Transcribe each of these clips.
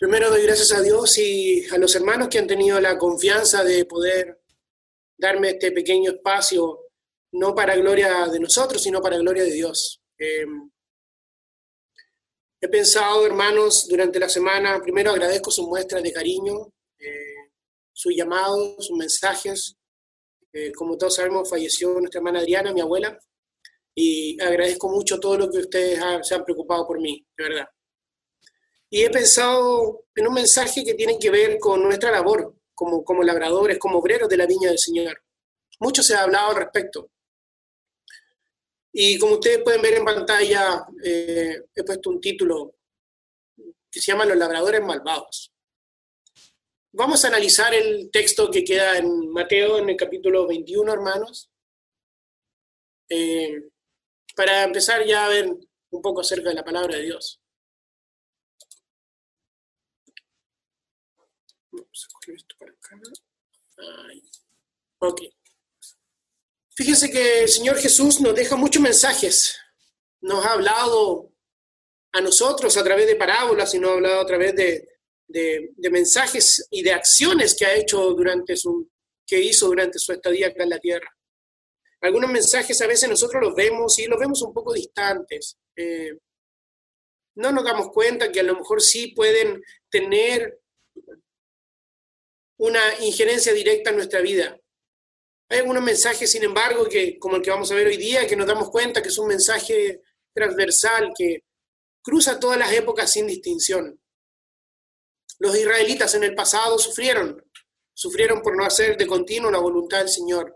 Primero doy gracias a Dios y a los hermanos que han tenido la confianza de poder darme este pequeño espacio, no para gloria de nosotros, sino para gloria de Dios. Eh, he pensado, hermanos, durante la semana, primero agradezco sus muestras de cariño, eh, sus llamados, sus mensajes. Eh, como todos sabemos, falleció nuestra hermana Adriana, mi abuela, y agradezco mucho todo lo que ustedes se han preocupado por mí, de verdad y he pensado en un mensaje que tiene que ver con nuestra labor como, como labradores, como obreros de la viña del Señor. Mucho se ha hablado al respecto. Y como ustedes pueden ver en pantalla, eh, he puesto un título que se llama Los labradores malvados. Vamos a analizar el texto que queda en Mateo en el capítulo 21, hermanos, eh, para empezar ya a ver un poco acerca de la palabra de Dios. Vamos a correr esto para acá. Ok. Fíjense que el Señor Jesús nos deja muchos mensajes. Nos ha hablado a nosotros a través de parábolas y nos ha hablado a través de, de, mensajes y de acciones que ha hecho durante su, que hizo durante su estadía acá en la tierra. Algunos mensajes a veces nosotros los vemos y los vemos un poco distantes. Eh, no nos damos cuenta que a lo mejor sí pueden tener una injerencia directa en nuestra vida. Hay algunos mensajes, sin embargo, que, como el que vamos a ver hoy día, que nos damos cuenta que es un mensaje transversal que cruza todas las épocas sin distinción. Los israelitas en el pasado sufrieron, sufrieron por no hacer de continuo la voluntad del Señor.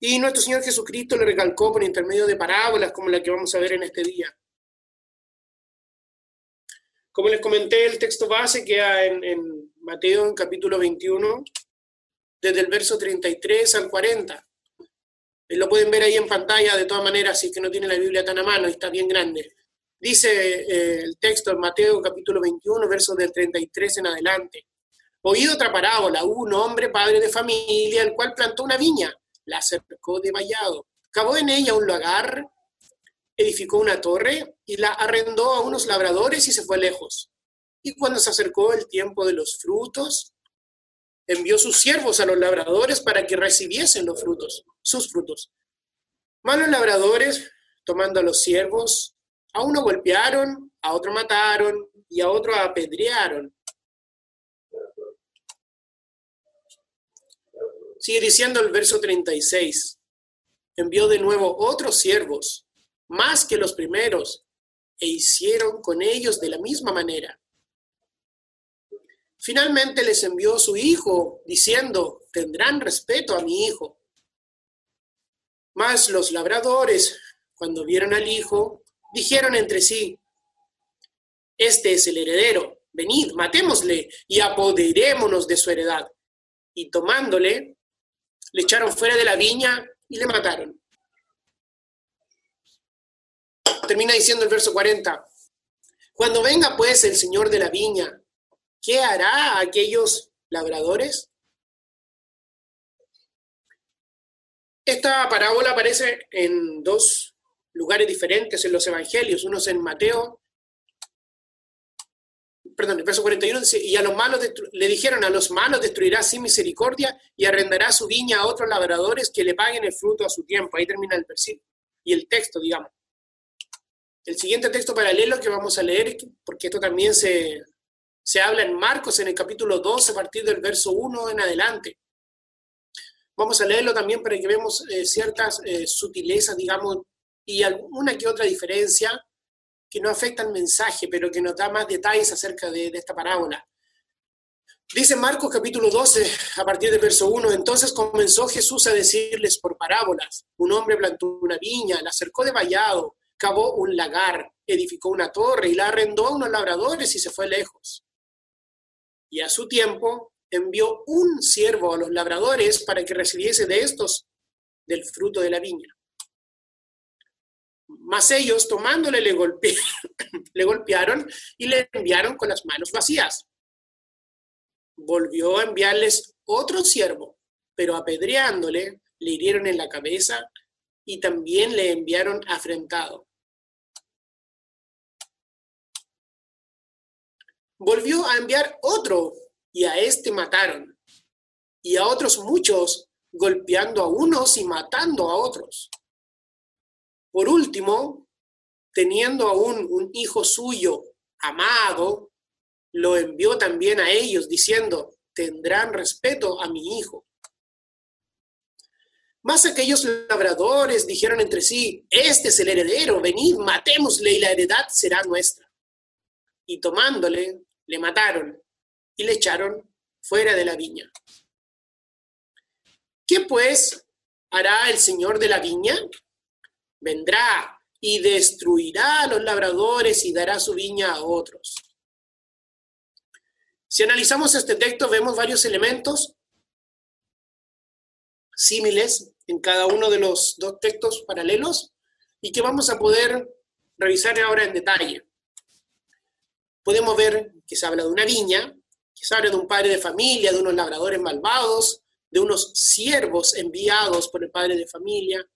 Y nuestro Señor Jesucristo le recalcó por intermedio de parábolas como la que vamos a ver en este día. Como les comenté, el texto base queda en, en Mateo en capítulo 21, desde el verso 33 al 40. Eh, lo pueden ver ahí en pantalla de todas maneras, si es que no tiene la Biblia tan a mano, está bien grande. Dice eh, el texto en Mateo capítulo 21, verso del 33 en adelante. Oído otra parábola, hubo un hombre padre de familia, el cual plantó una viña, la acercó de vallado, cavó en ella un lagar, edificó una torre y la arrendó a unos labradores y se fue lejos. Y cuando se acercó el tiempo de los frutos, envió sus siervos a los labradores para que recibiesen los frutos, sus frutos. Malos labradores, tomando a los siervos, a uno golpearon, a otro mataron y a otro apedrearon. Sigue diciendo el verso 36. Envió de nuevo otros siervos, más que los primeros, e hicieron con ellos de la misma manera. Finalmente les envió su hijo, diciendo, tendrán respeto a mi hijo. Mas los labradores, cuando vieron al hijo, dijeron entre sí, este es el heredero, venid, matémosle y apoderémonos de su heredad. Y tomándole, le echaron fuera de la viña y le mataron. Termina diciendo el verso 40. Cuando venga pues el señor de la viña ¿Qué hará aquellos labradores? Esta parábola aparece en dos lugares diferentes en los evangelios. Uno es en Mateo, perdón, el verso 41 dice, y a los malos le dijeron, a los malos destruirá sin misericordia y arrendará su viña a otros labradores que le paguen el fruto a su tiempo. Ahí termina el versículo y el texto, digamos. El siguiente texto paralelo que vamos a leer, porque esto también se se habla en Marcos en el capítulo 12 a partir del verso 1 en adelante. Vamos a leerlo también para que veamos eh, ciertas eh, sutilezas, digamos, y alguna que otra diferencia que no afecta al mensaje, pero que nos da más detalles acerca de, de esta parábola. Dice Marcos capítulo 12, a partir del verso 1, entonces comenzó Jesús a decirles por parábolas, un hombre plantó una viña, la cercó de vallado, cavó un lagar, edificó una torre y la arrendó a unos labradores y se fue lejos y a su tiempo envió un siervo a los labradores para que recibiese de estos del fruto de la viña. Mas ellos, tomándole, le, le golpearon y le enviaron con las manos vacías. Volvió a enviarles otro siervo, pero apedreándole, le hirieron en la cabeza y también le enviaron afrentado. Volvió a enviar otro y a este mataron, y a otros muchos, golpeando a unos y matando a otros. Por último, teniendo aún un hijo suyo amado, lo envió también a ellos, diciendo, tendrán respeto a mi hijo. Más aquellos labradores dijeron entre sí, este es el heredero, venid, matémosle y la heredad será nuestra. Y tomándole, le mataron y le echaron fuera de la viña. ¿Qué pues hará el señor de la viña? Vendrá y destruirá a los labradores y dará su viña a otros. Si analizamos este texto, vemos varios elementos símiles en cada uno de los dos textos paralelos y que vamos a poder revisar ahora en detalle. Podemos ver que se habla de una viña, que se habla de un padre de familia, de unos labradores malvados, de unos siervos enviados por el padre de familia,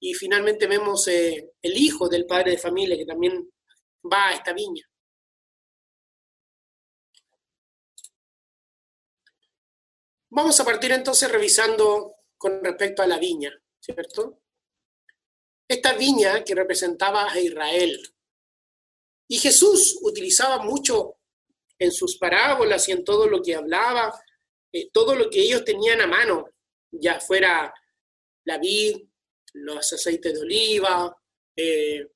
y finalmente vemos eh, el hijo del padre de familia que también va a esta viña. Vamos a partir entonces revisando con respecto a la viña, ¿cierto? Esta viña que representaba a Israel. Y Jesús utilizaba mucho en sus parábolas y en todo lo que hablaba, eh, todo lo que ellos tenían a mano, ya fuera la vid, los aceites de oliva, eh,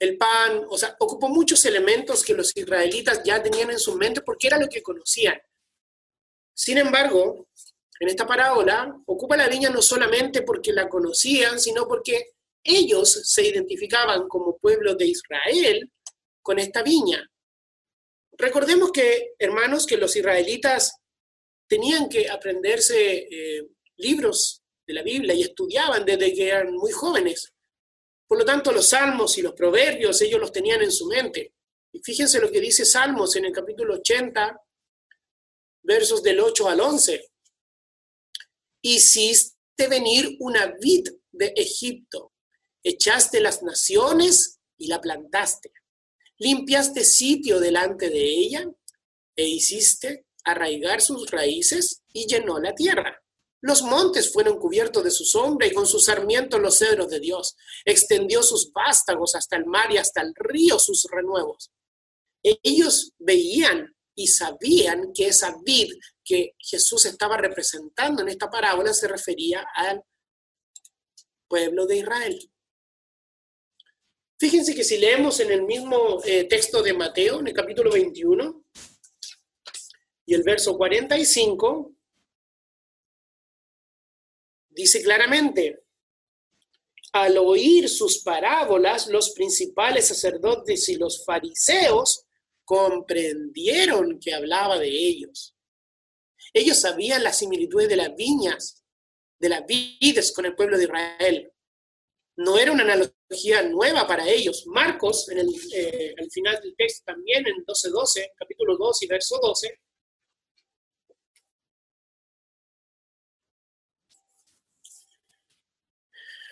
el pan, o sea, ocupó muchos elementos que los israelitas ya tenían en su mente porque era lo que conocían. Sin embargo, en esta parábola ocupa la viña no solamente porque la conocían, sino porque ellos se identificaban como pueblo de Israel con esta viña. Recordemos que, hermanos, que los israelitas tenían que aprenderse eh, libros de la Biblia y estudiaban desde que eran muy jóvenes. Por lo tanto, los salmos y los proverbios ellos los tenían en su mente. Y fíjense lo que dice Salmos en el capítulo 80, versos del 8 al 11. Hiciste venir una vid de Egipto, echaste las naciones y la plantaste, limpiaste sitio delante de ella e hiciste arraigar sus raíces y llenó la tierra. Los montes fueron cubiertos de su sombra y con sus sarmientos los cedros de Dios. Extendió sus vástagos hasta el mar y hasta el río sus renuevos. Ellos veían y sabían que esa vid que Jesús estaba representando en esta parábola se refería al pueblo de Israel. Fíjense que si leemos en el mismo eh, texto de Mateo, en el capítulo 21, y el verso 45, dice claramente, al oír sus parábolas, los principales sacerdotes y los fariseos comprendieron que hablaba de ellos. Ellos sabían las similitudes de las viñas, de las vides con el pueblo de Israel. No era una analogía nueva para ellos. Marcos, en el, eh, al final del texto también, en 12.12, capítulo 2 y verso 12,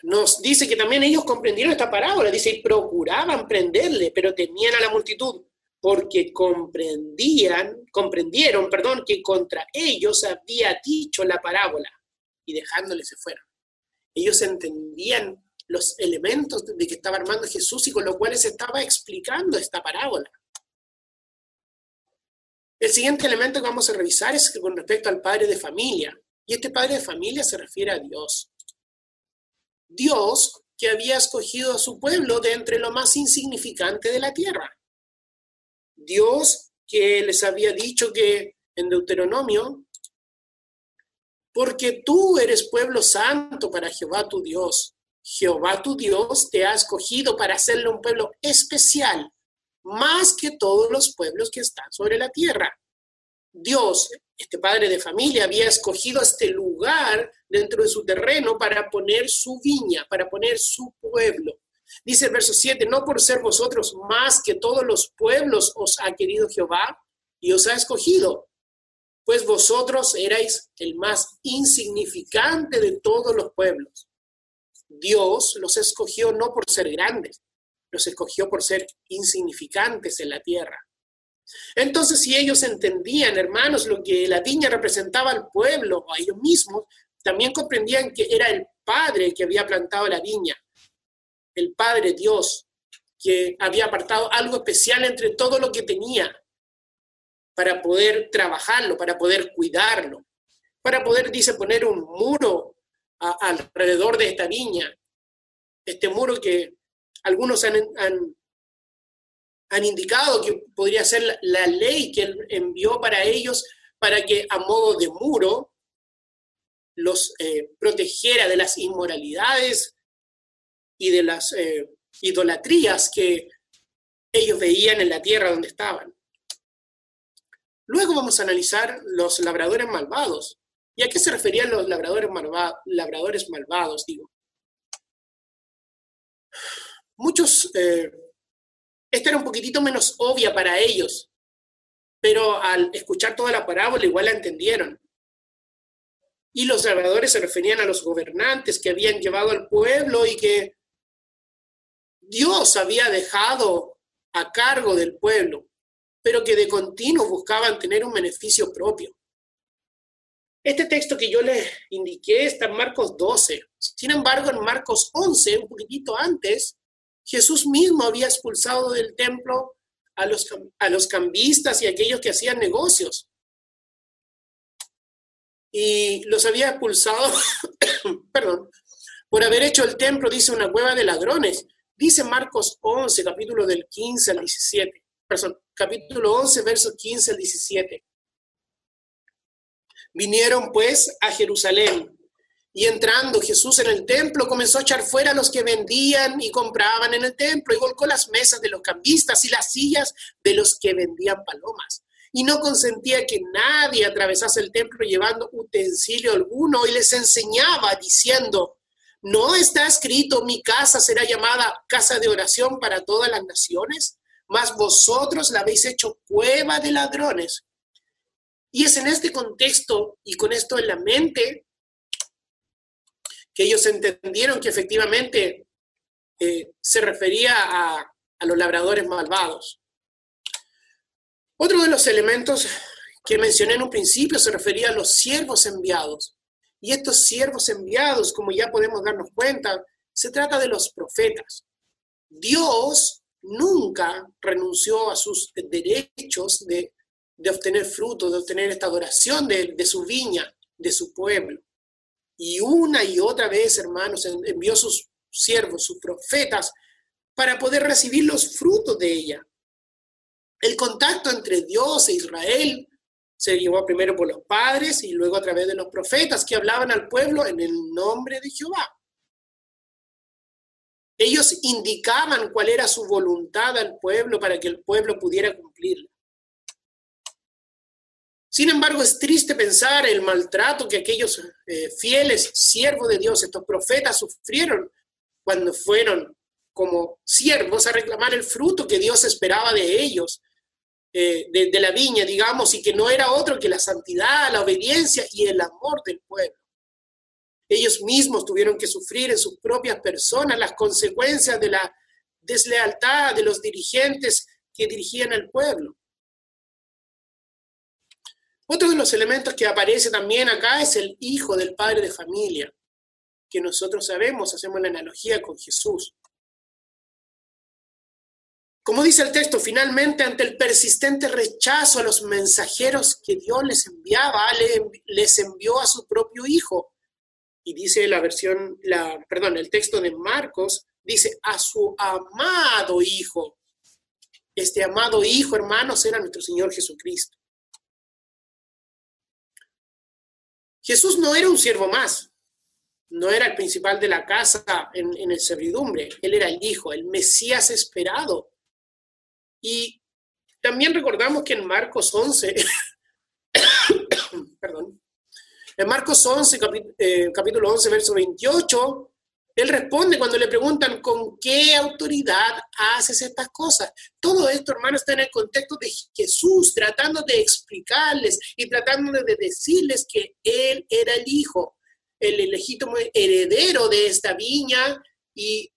nos dice que también ellos comprendieron esta parábola, dice, y procuraban prenderle, pero temían a la multitud porque comprendían, comprendieron, perdón, que contra ellos había dicho la parábola y dejándole se fueron. Ellos entendían los elementos de que estaba armando Jesús y con los cuales estaba explicando esta parábola. El siguiente elemento que vamos a revisar es con respecto al padre de familia. Y este padre de familia se refiere a Dios. Dios que había escogido a su pueblo de entre lo más insignificante de la tierra. Dios que les había dicho que en Deuteronomio, porque tú eres pueblo santo para Jehová tu Dios. Jehová tu Dios te ha escogido para hacerle un pueblo especial, más que todos los pueblos que están sobre la tierra. Dios, este padre de familia, había escogido este lugar dentro de su terreno para poner su viña, para poner su pueblo. Dice el verso 7, no por ser vosotros más que todos los pueblos os ha querido Jehová y os ha escogido, pues vosotros erais el más insignificante de todos los pueblos. Dios los escogió no por ser grandes, los escogió por ser insignificantes en la tierra. Entonces, si ellos entendían, hermanos, lo que la viña representaba al pueblo o a ellos mismos, también comprendían que era el Padre que había plantado la viña, el Padre Dios, que había apartado algo especial entre todo lo que tenía para poder trabajarlo, para poder cuidarlo, para poder, dice, poner un muro alrededor de esta viña, este muro que algunos han, han, indicado que podría ser la, la, ley que él envió para ellos, para que a modo de muro los eh, protegiera de las inmoralidades y de las eh, idolatrías que ellos veían en la tierra donde estaban. Luego vamos a analizar los labradores malvados. ¿Y a qué se referían los labradores, labradores malvados? Digo. Muchos, eh, esta era un poquitito menos obvia para ellos, pero al escuchar toda la parábola igual la entendieron. Y los labradores se referían a los gobernantes que habían llevado al pueblo y que Dios había dejado a cargo del pueblo, pero que de continuo buscaban tener un beneficio propio. Este texto que yo les indiqué está en Marcos 12. Sin embargo, en Marcos 11, un poquitito antes, Jesús mismo había expulsado del templo a los, a los cambistas y a aquellos que hacían negocios y los había expulsado, perdón, por haber hecho el templo, dice, una cueva de ladrones. Dice Marcos 11, capítulo del 15 al 17. Perdón, capítulo 11, versos 15 al 17. Vinieron pues a Jerusalén y entrando Jesús en el templo comenzó a echar fuera a los que vendían y compraban en el templo y volcó las mesas de los cambistas y las sillas de los que vendían palomas y no consentía que nadie atravesase el templo llevando utensilio alguno y les enseñaba diciendo, ¿no está escrito mi casa será llamada casa de oración para todas las naciones? Mas vosotros la habéis hecho cueva de ladrones. Y es en este contexto y con esto en la mente que ellos entendieron que efectivamente eh, se refería a, a los labradores malvados. Otro de los elementos que mencioné en un principio se refería a los siervos enviados. Y estos siervos enviados, como ya podemos darnos cuenta, se trata de los profetas. Dios nunca renunció a sus derechos de, obtener fruto, de obtener esta adoración de, de su viña, de su pueblo. Y una y otra vez, hermanos, envió sus siervos, sus profetas, para poder recibir los frutos de ella. El contacto entre Dios e Israel se llevó primero por los padres y luego a través de los profetas que hablaban al pueblo en el nombre de Jehová. Ellos indicaban cuál era su voluntad al pueblo para que el pueblo pudiera cumplirla. Sin embargo, es triste pensar el maltrato que aquellos eh, fieles siervos de Dios, estos profetas, sufrieron cuando fueron como siervos a reclamar el fruto que Dios esperaba de ellos eh, de, la viña, digamos, y que no era otro que la santidad, la obediencia y el amor del pueblo. Ellos mismos tuvieron que sufrir en sus propias personas las consecuencias de la deslealtad de los dirigentes que dirigían al pueblo. Otro de los elementos que aparece también acá es el hijo del padre de familia, que nosotros sabemos, hacemos la analogía con Jesús. Como dice el texto, finalmente ante el persistente rechazo a los mensajeros que Dios les enviaba, les envió a su propio hijo. Y dice la versión, la, perdón, el texto de Marcos, dice a su amado hijo. Este amado hijo, hermanos, era nuestro Señor Jesucristo. Jesús no era un siervo más, no era el principal de la casa en, en el servidumbre, él era el hijo, el Mesías esperado, y también recordamos que en Marcos 11, perdón, en Marcos 11, eh, capítulo 11, verso 28, él responde cuando le preguntan con qué autoridad haces estas cosas. Todo esto, hermano, está en el contexto de Jesús, tratando de explicarles y tratando de decirles que Él era el Hijo, el legítimo heredero de esta viña y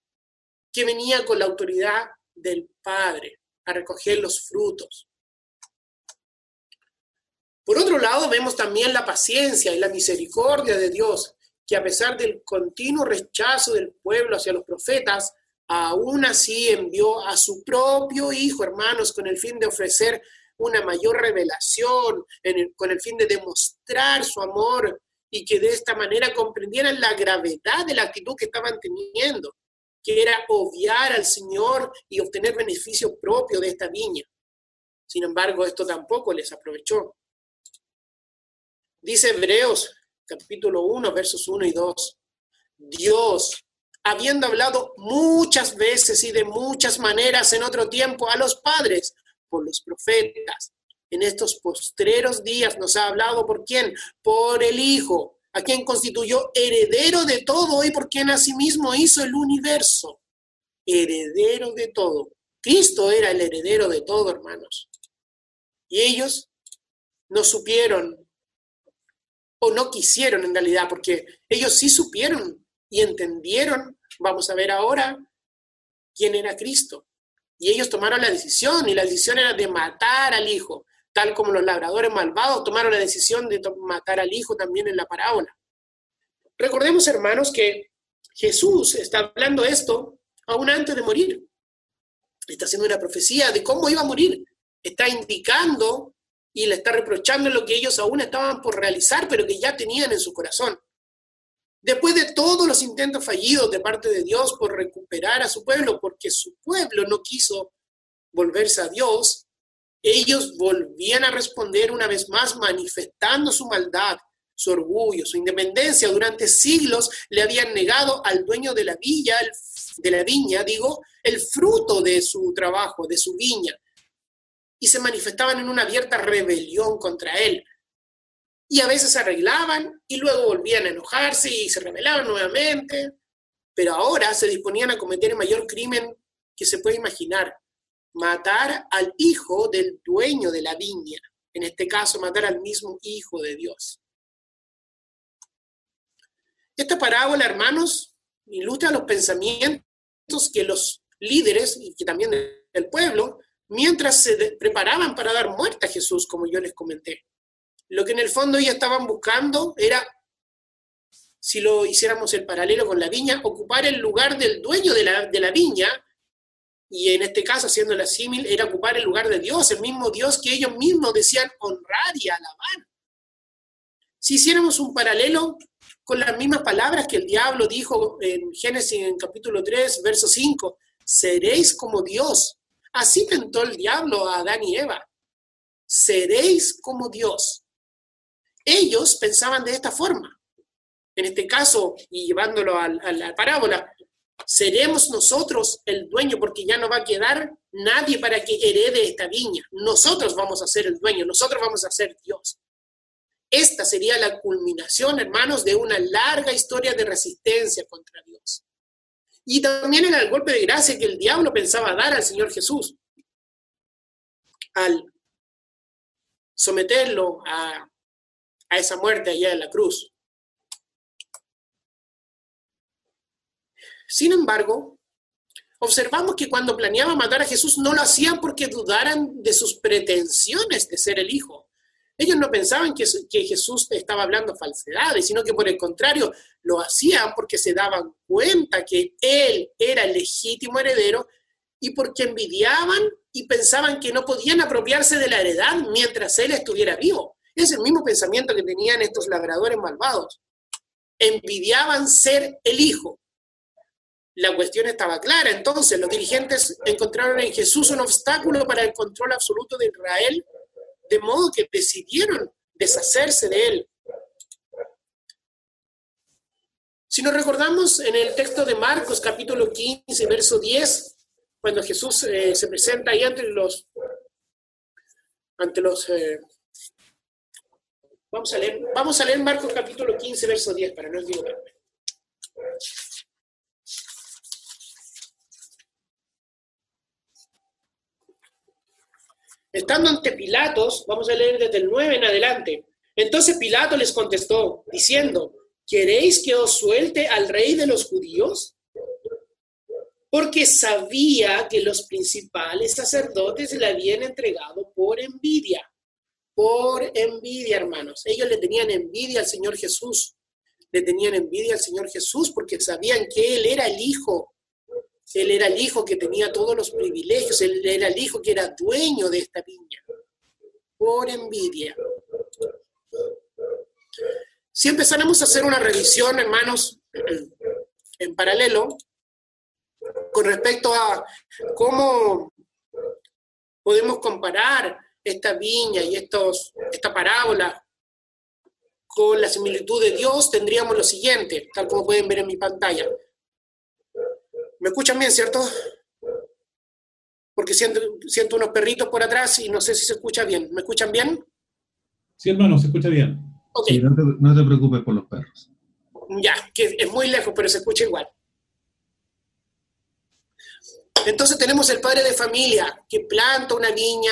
que venía con la autoridad del Padre a recoger los frutos. lado vemos también la paciencia y la misericordia de Dios, que a pesar del continuo rechazo del pueblo hacia los profetas, aún así envió a su propio Hijo, hermanos, con el fin de ofrecer una mayor revelación, con el fin de demostrar su amor y que de esta manera comprendieran la gravedad de la actitud que estaban teniendo, que era obviar al Señor y obtener beneficio propio de esta viña. Sin embargo, esto tampoco les aprovechó. Dice Hebreos capítulo 1, versos 1 y 2. Dios, habiendo hablado muchas veces y de muchas maneras en otro tiempo a los padres por los profetas, en estos postreros días nos ha hablado por quién? Por el Hijo, a quien constituyó heredero de todo y por quien asimismo hizo el universo. Heredero de todo. Cristo era el heredero de todo, hermanos. Y ellos no supieron o no quisieron en realidad, porque ellos sí supieron y entendieron, vamos a ver ahora, quién era Cristo. Y ellos tomaron la decisión, y la decisión era de matar al Hijo, tal como los labradores malvados tomaron la decisión de matar al Hijo también en la parábola. Recordemos, hermanos, que Jesús está hablando esto aún antes de morir. Está haciendo una profecía de cómo iba a morir. Está indicando y le está reprochando lo que ellos aún estaban por realizar, pero que ya tenían en su corazón. Después de todos los intentos fallidos de parte de Dios por recuperar a su pueblo, porque su pueblo no quiso volverse a Dios, ellos volvían a responder una vez más manifestando su maldad, su orgullo, su independencia. Durante siglos le habían negado al dueño de la villa, de la viña, digo, el fruto de su trabajo, de su viña y se manifestaban en una abierta rebelión contra él. Y a veces se arreglaban y luego volvían a enojarse y se rebelaban nuevamente, pero ahora se disponían a cometer el mayor crimen que se puede imaginar, matar al hijo del dueño de la viña, en este caso matar al mismo hijo de Dios. Esta parábola, hermanos, ilustra los pensamientos que los líderes y que también el pueblo mientras se preparaban para dar muerte a Jesús, como yo les comenté. Lo que en el fondo ellos estaban buscando era, si lo hiciéramos el paralelo con la viña, ocupar el lugar del dueño de la, de la viña, y en este caso, haciendo la símil, era ocupar el lugar de Dios, el mismo Dios que ellos mismos decían honrar y alabar. Si hiciéramos un paralelo con las mismas palabras que el diablo dijo en Génesis en capítulo 3, verso 5, seréis como Dios, Así tentó el diablo a Adán y Eva. Seréis como Dios. Ellos pensaban de esta forma. En este caso, y llevándolo a, la parábola, seremos nosotros el dueño porque ya no va a quedar nadie para que herede esta viña. Nosotros vamos a ser el dueño, nosotros vamos a ser Dios. Esta sería la culminación, hermanos, de una larga historia de resistencia contra Dios. Y también era el golpe de gracia que el diablo pensaba dar al Señor Jesús al someterlo a, esa muerte allá en la cruz. Sin embargo, observamos que cuando planeaban matar a Jesús no lo hacían porque dudaran de sus pretensiones de ser el Hijo, ellos no pensaban que, Jesús estaba hablando falsedades, sino que por el contrario lo hacían porque se daban cuenta que Él era el legítimo heredero y porque envidiaban y pensaban que no podían apropiarse de la heredad mientras Él estuviera vivo. Es el mismo pensamiento que tenían estos labradores malvados. Envidiaban ser el hijo. La cuestión estaba clara. Entonces los dirigentes encontraron en Jesús un obstáculo para el control absoluto de Israel de modo que decidieron deshacerse de él. Si nos recordamos en el texto de Marcos capítulo 15, verso 10, cuando Jesús eh, se presenta ahí ante los, ante los, eh, vamos, a leer, vamos a leer Marcos capítulo 15, verso 10, para no equivocarme. Estando ante Pilatos, vamos a leer desde el 9 en adelante. Entonces Pilato les contestó, diciendo, ¿queréis que os suelte al rey de los judíos? Porque sabía que los principales sacerdotes le habían entregado por envidia. por envidia, hermanos. Ellos le tenían envidia al Señor Jesús. Le tenían envidia al Señor Jesús porque sabían que Él era el Hijo. Él era el Hijo que tenía todos los privilegios. Él era el Hijo que era dueño de esta viña. Por envidia. Si empezáramos a hacer una revisión, hermanos, en paralelo, con respecto a cómo podemos comparar esta viña y estos, esta parábola con la similitud de Dios, tendríamos lo siguiente, tal como pueden ver en mi pantalla. ¿Me escuchan bien, cierto? Porque siento, siento unos perritos por atrás y no sé si se escucha bien. ¿Me escuchan bien? Sí, hermano, se escucha bien. Okay. no, te, no te preocupes por los perros. Ya, que es muy lejos, pero se escucha igual. Entonces tenemos el padre de familia que planta una viña,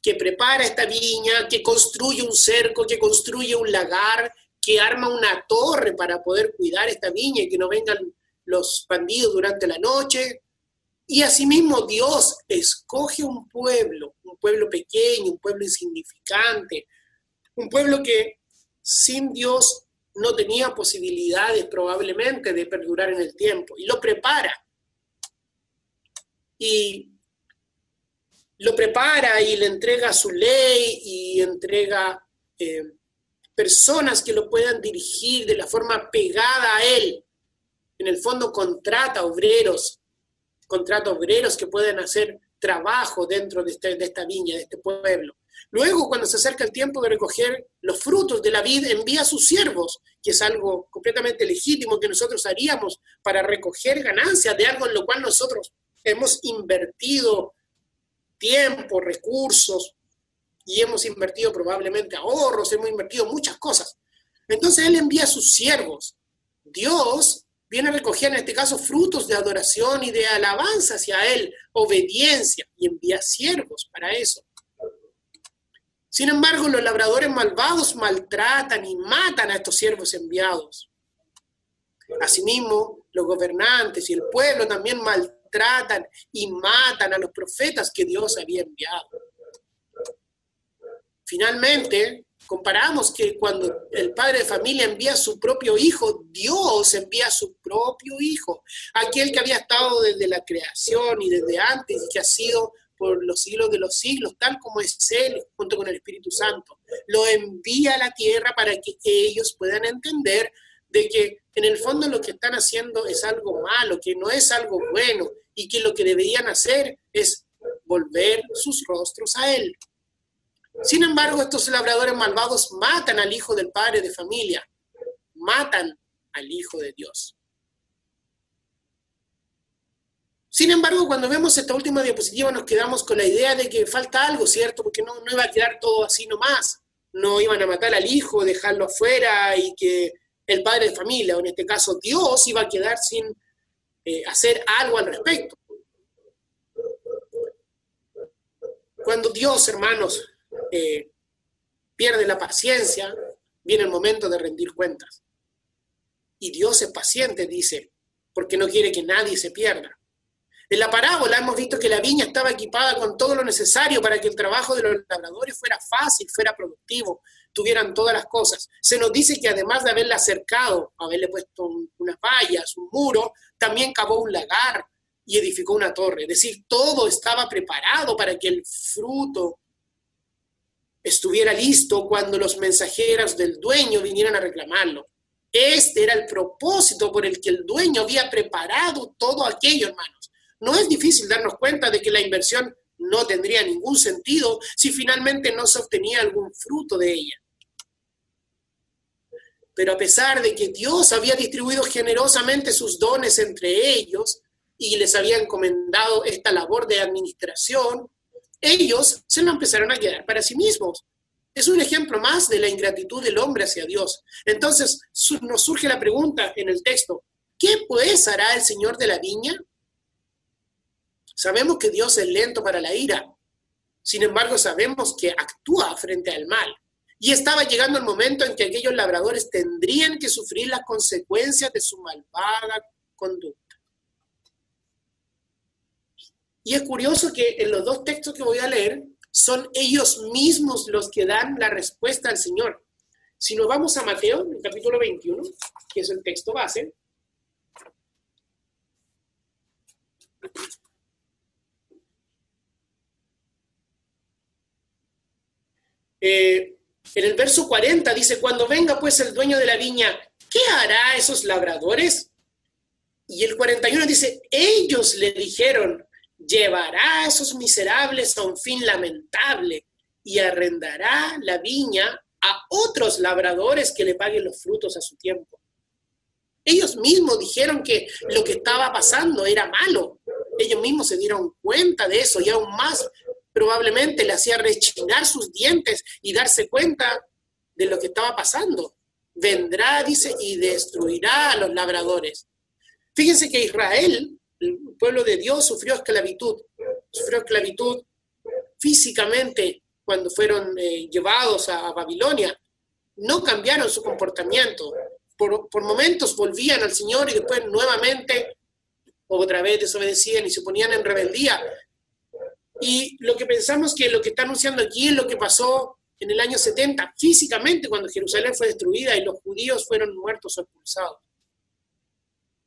que prepara esta viña, que construye un cerco, que construye un lagar, que arma una torre para poder cuidar esta viña y que no vengan los bandidos durante la noche. Y asimismo Dios escoge un pueblo, un pueblo pequeño, un pueblo insignificante, un pueblo que sin Dios no tenía posibilidades probablemente de perdurar en el tiempo y lo prepara. Y lo prepara y le entrega su ley y entrega eh, personas que lo puedan dirigir de la forma pegada a él. En el fondo contrata obreros, contrata obreros que puedan hacer trabajo dentro de, este, de esta viña, de este pueblo. Luego, cuando se acerca el tiempo de recoger los frutos de la vid, envía a sus siervos, que es algo completamente legítimo que nosotros haríamos para recoger ganancias de algo en lo cual nosotros hemos invertido tiempo, recursos, y hemos invertido probablemente ahorros, hemos invertido muchas cosas. Entonces Él envía a sus siervos. Dios viene a recoger en este caso frutos de adoración y de alabanza hacia Él, obediencia, y envía siervos para eso. Sin embargo, los labradores malvados maltratan y matan a estos siervos enviados. Asimismo, los gobernantes y el pueblo también maltratan y matan a los profetas que Dios había enviado. Finalmente, comparamos que cuando el padre de familia envía a su propio hijo, Dios envía a su propio hijo, aquel que había estado desde la creación y desde antes y que ha sido por los siglos de los siglos, tal como es Él junto con el Espíritu Santo. Lo envía a la tierra para que ellos puedan entender de que en el fondo lo que están haciendo es algo malo, que no es algo bueno y que lo que deberían hacer es volver sus rostros a Él. Sin embargo, estos labradores malvados matan al hijo del padre de familia, matan al hijo de Dios. Sin embargo, cuando vemos esta última diapositiva nos quedamos con la idea de que falta algo, ¿cierto? Porque no, no iba a quedar todo así nomás. No iban a matar al hijo, dejarlo afuera y que el padre de familia, o en este caso Dios, iba a quedar sin eh, hacer algo al respecto. Cuando Dios, hermanos, eh, pierde la paciencia, viene el momento de rendir cuentas. Y Dios es paciente, dice, porque no quiere que nadie se pierda. En la parábola hemos visto que la viña estaba equipada con todo lo necesario para que el trabajo de los labradores fuera fácil, fuera productivo, tuvieran todas las cosas. Se nos dice que además de haberla cercado, haberle puesto unas vallas, un muro, también cavó un lagar y edificó una torre. Es decir, todo estaba preparado para que el fruto estuviera listo cuando los mensajeros del dueño vinieran a reclamarlo. Este era el propósito por el que el dueño había preparado todo aquello, hermanos no es difícil darnos cuenta de que la inversión no tendría ningún sentido si finalmente no se obtenía algún fruto de ella. Pero a pesar de que Dios había distribuido generosamente sus dones entre ellos y les había encomendado esta labor de administración, ellos se lo empezaron a quedar para sí mismos. Es un ejemplo más de la ingratitud del hombre hacia Dios. Entonces nos surge la pregunta en el texto, ¿qué pues hará el Señor de la viña? Sabemos que Dios es lento para la ira. Sin embargo, sabemos que actúa frente al mal. Y estaba llegando el momento en que aquellos labradores tendrían que sufrir las consecuencias de su malvada conducta. Y es curioso que en los dos textos que voy a leer son ellos mismos los que dan la respuesta al Señor. Si nos vamos a Mateo, en el capítulo 21, que es el texto base, eh, en el verso 40 dice, cuando venga pues el dueño de la viña, ¿qué hará esos labradores? Y el 41 dice, ellos le dijeron, llevará a esos miserables a un fin lamentable y arrendará la viña a otros labradores que le paguen los frutos a su tiempo. Ellos mismos dijeron que lo que estaba pasando era malo. Ellos mismos se dieron cuenta de eso y aún más probablemente le hacía rechinar sus dientes y darse cuenta de lo que estaba pasando. Vendrá, dice, y destruirá a los labradores. Fíjense que Israel el pueblo de Dios sufrió esclavitud, sufrió esclavitud físicamente cuando fueron eh, llevados a, Babilonia. No cambiaron su comportamiento. Por, por momentos volvían al Señor y después nuevamente otra vez desobedecían y se ponían en rebeldía. Y lo que pensamos que lo que está anunciando aquí es lo que pasó en el año 70, físicamente, cuando Jerusalén fue destruida y los judíos fueron muertos o expulsados.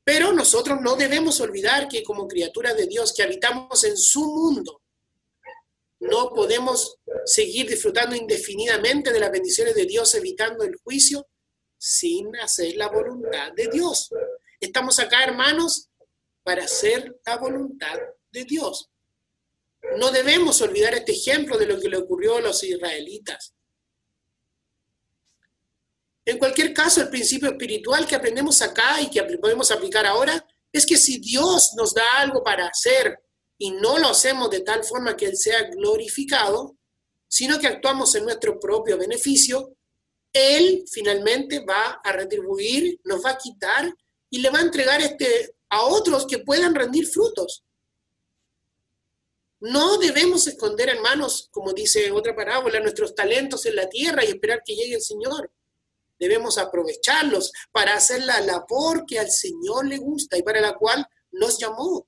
Pero nosotros no debemos olvidar que como criaturas de Dios que habitamos en su mundo, no podemos seguir disfrutando indefinidamente de las bendiciones de Dios evitando el juicio sin hacer la voluntad de Dios. Estamos acá, hermanos, para hacer la voluntad de Dios. No debemos olvidar este ejemplo de lo que le ocurrió a los israelitas. En cualquier caso, el principio espiritual que aprendemos acá y que podemos aplicar ahora es que si Dios nos da algo para hacer y no lo hacemos de tal forma que Él sea glorificado, sino que actuamos en nuestro propio beneficio, Él finalmente va a retribuir, nos va a quitar y le va a entregar este a otros que puedan rendir frutos. No debemos esconder, hermanos, como dice otra parábola, nuestros talentos en la tierra y esperar que llegue el Señor debemos aprovecharlos para hacer la labor que al Señor le gusta y para la cual nos llamó.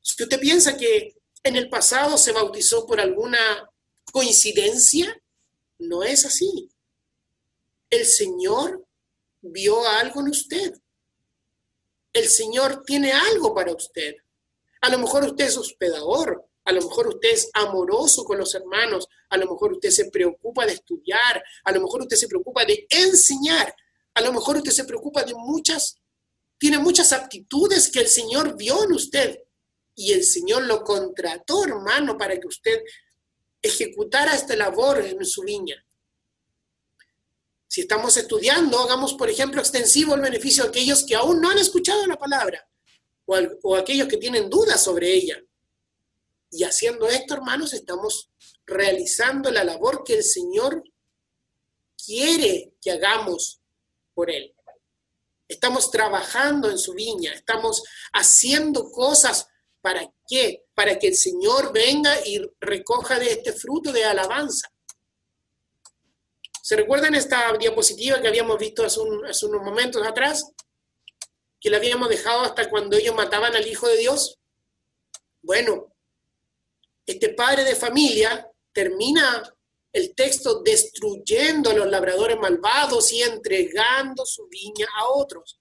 Si usted piensa que en el pasado se bautizó por alguna coincidencia, no es así. El Señor vio algo en usted. El Señor tiene algo para usted. A lo mejor usted es hospedador, a lo mejor usted es amoroso con los hermanos, a lo mejor usted se preocupa de estudiar, a lo mejor usted se preocupa de enseñar, a lo mejor usted se preocupa de muchas, tiene muchas aptitudes que el Señor vio en usted y el Señor lo contrató, hermano, para que usted ejecutara esta labor en su viña. Si estamos estudiando, hagamos, por ejemplo, extensivo el beneficio a aquellos que aún no han escuchado la palabra o, o aquellos que tienen dudas sobre ella. Y haciendo esto, hermanos, estamos realizando la labor que el Señor quiere que hagamos por Él. Estamos trabajando en su viña, estamos haciendo cosas para qué? Para que el Señor venga y recoja de este fruto de alabanza. ¿Se recuerdan esta diapositiva que habíamos visto hace, hace unos momentos atrás? Que la habíamos dejado hasta cuando ellos mataban al Hijo de Dios. Bueno, este padre de familia termina el texto destruyendo a los labradores malvados y entregando su viña a otros.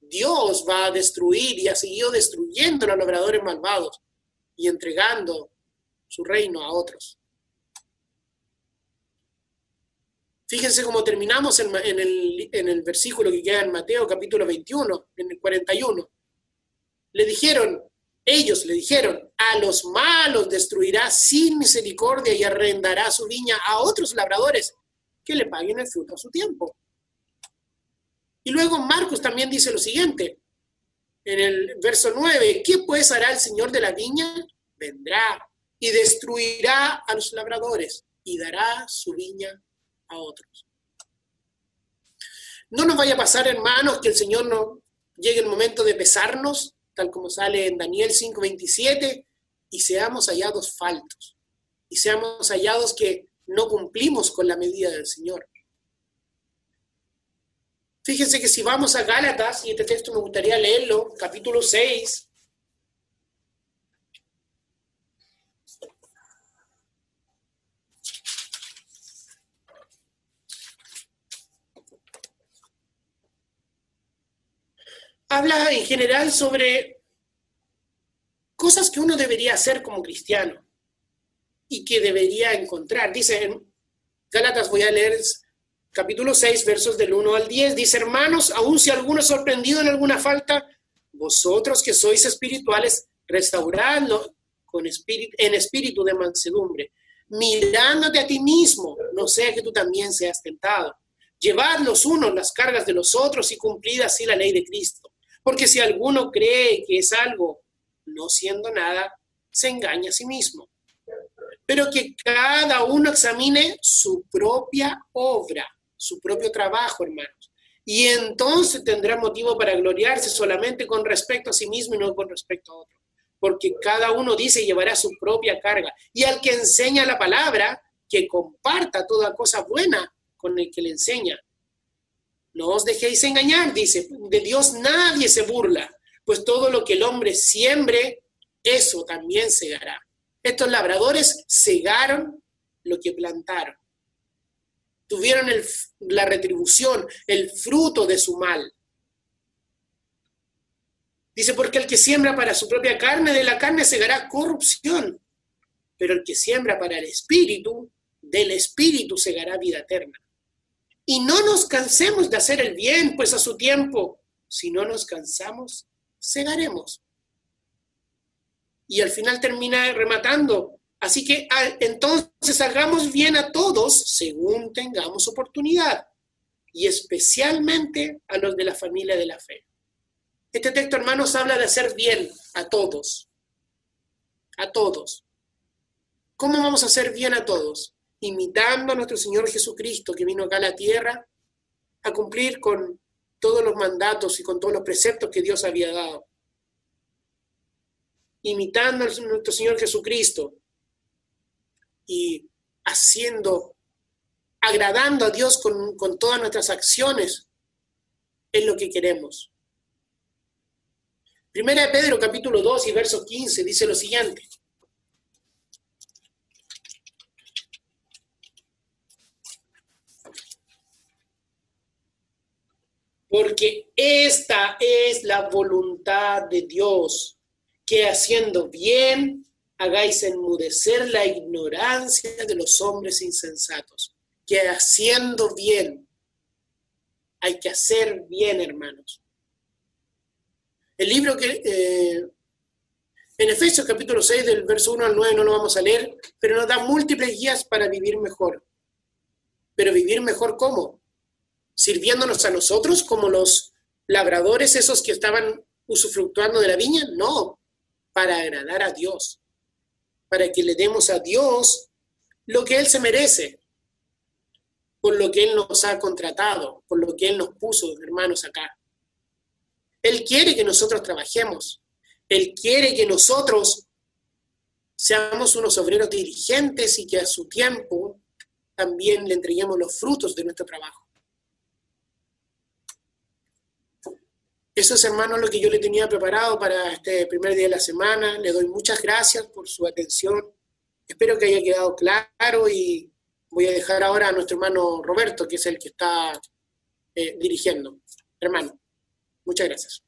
Dios va a destruir y ha seguido destruyendo a los labradores malvados y entregando su reino a otros. Fíjense cómo terminamos en, el, el versículo que queda en Mateo capítulo 21, en el 41. Le dijeron, ellos le dijeron, a los malos destruirá sin misericordia y arrendará su viña a otros labradores que le paguen el fruto a su tiempo. Y luego Marcos también dice lo siguiente, en el verso 9, ¿qué pues hará el Señor de la viña? Vendrá y destruirá a los labradores y dará su viña a otros. No nos vaya a pasar, hermanos, que el Señor no llegue el momento de pesarnos tal como sale en Daniel 5:27, y seamos hallados faltos, y seamos hallados que no cumplimos con la medida del Señor. Fíjense que si vamos a Gálatas, y este texto me gustaría leerlo, capítulo 6, habla en general sobre cosas que uno debería hacer como cristiano y que debería encontrar. Dice en Gálatas, voy a leer capítulo 6, versos del 1 al 10, dice, hermanos, aun si alguno es sorprendido en alguna falta, vosotros que sois espirituales, restauradlo con espíritu, en espíritu de mansedumbre, mirándote a ti mismo, no sea que tú también seas tentado. Llevad los unos las cargas de los otros y cumplid así la ley de Cristo. Porque si alguno cree que es algo, no siendo nada, se engaña a sí mismo. Pero que cada uno examine su propia obra, su propio trabajo, hermanos. Y entonces tendrá motivo para gloriarse solamente con respecto a sí mismo y no con respecto a otro. Porque cada uno dice llevará su propia carga. Y al que enseña la palabra, que comparta toda cosa buena con el que le enseña. No os dejéis engañar, dice, de Dios nadie se burla, pues todo lo que el hombre siembre, eso también segará. Estos labradores segaron lo que plantaron. Tuvieron la retribución, el fruto de su mal. Dice, porque el que siembra para su propia carne, de la carne segará corrupción, pero el que siembra para el espíritu, del espíritu segará vida eterna. Y no nos cansemos de hacer el bien, pues a su tiempo, si no nos cansamos, segaremos. Y al final termina rematando. Así que ah, entonces hagamos bien a todos según tengamos oportunidad, y especialmente a los de la familia de la fe. Este texto, hermanos, habla de hacer bien a todos. A todos. ¿Cómo vamos a hacer bien a todos? Imitando a nuestro Señor Jesucristo, que vino acá a la tierra a cumplir con todos los mandatos y con todos los preceptos que Dios había dado. Imitando a nuestro Señor Jesucristo y haciendo, agradando a Dios con, con todas nuestras acciones, es lo que queremos. Primera de Pedro capítulo 2 y verso 15 dice lo siguiente. Porque esta es la voluntad de Dios, que haciendo bien hagáis enmudecer la ignorancia de los hombres insensatos, que haciendo bien, hay que hacer bien, hermanos. El libro que, eh, en Efesios capítulo 6, del verso 1 al 9, no lo vamos a leer, pero nos da múltiples guías para vivir mejor. Pero vivir mejor cómo? Sirviéndonos a nosotros como los labradores esos que estaban usufructuando de la viña, no, para agradar a Dios, para que le demos a Dios lo que Él se merece, por lo que Él nos ha contratado, por lo que Él nos puso, hermanos, acá. Él quiere que nosotros trabajemos, Él quiere que nosotros seamos unos obreros dirigentes y que a su tiempo también le entreguemos los frutos de nuestro trabajo. Eso es, hermano, lo que yo le tenía preparado para este primer día de la semana. Le doy muchas gracias por su atención. Espero que haya quedado claro y voy a dejar ahora a nuestro hermano Roberto, que es el que está eh, dirigiendo. Hermano, muchas gracias.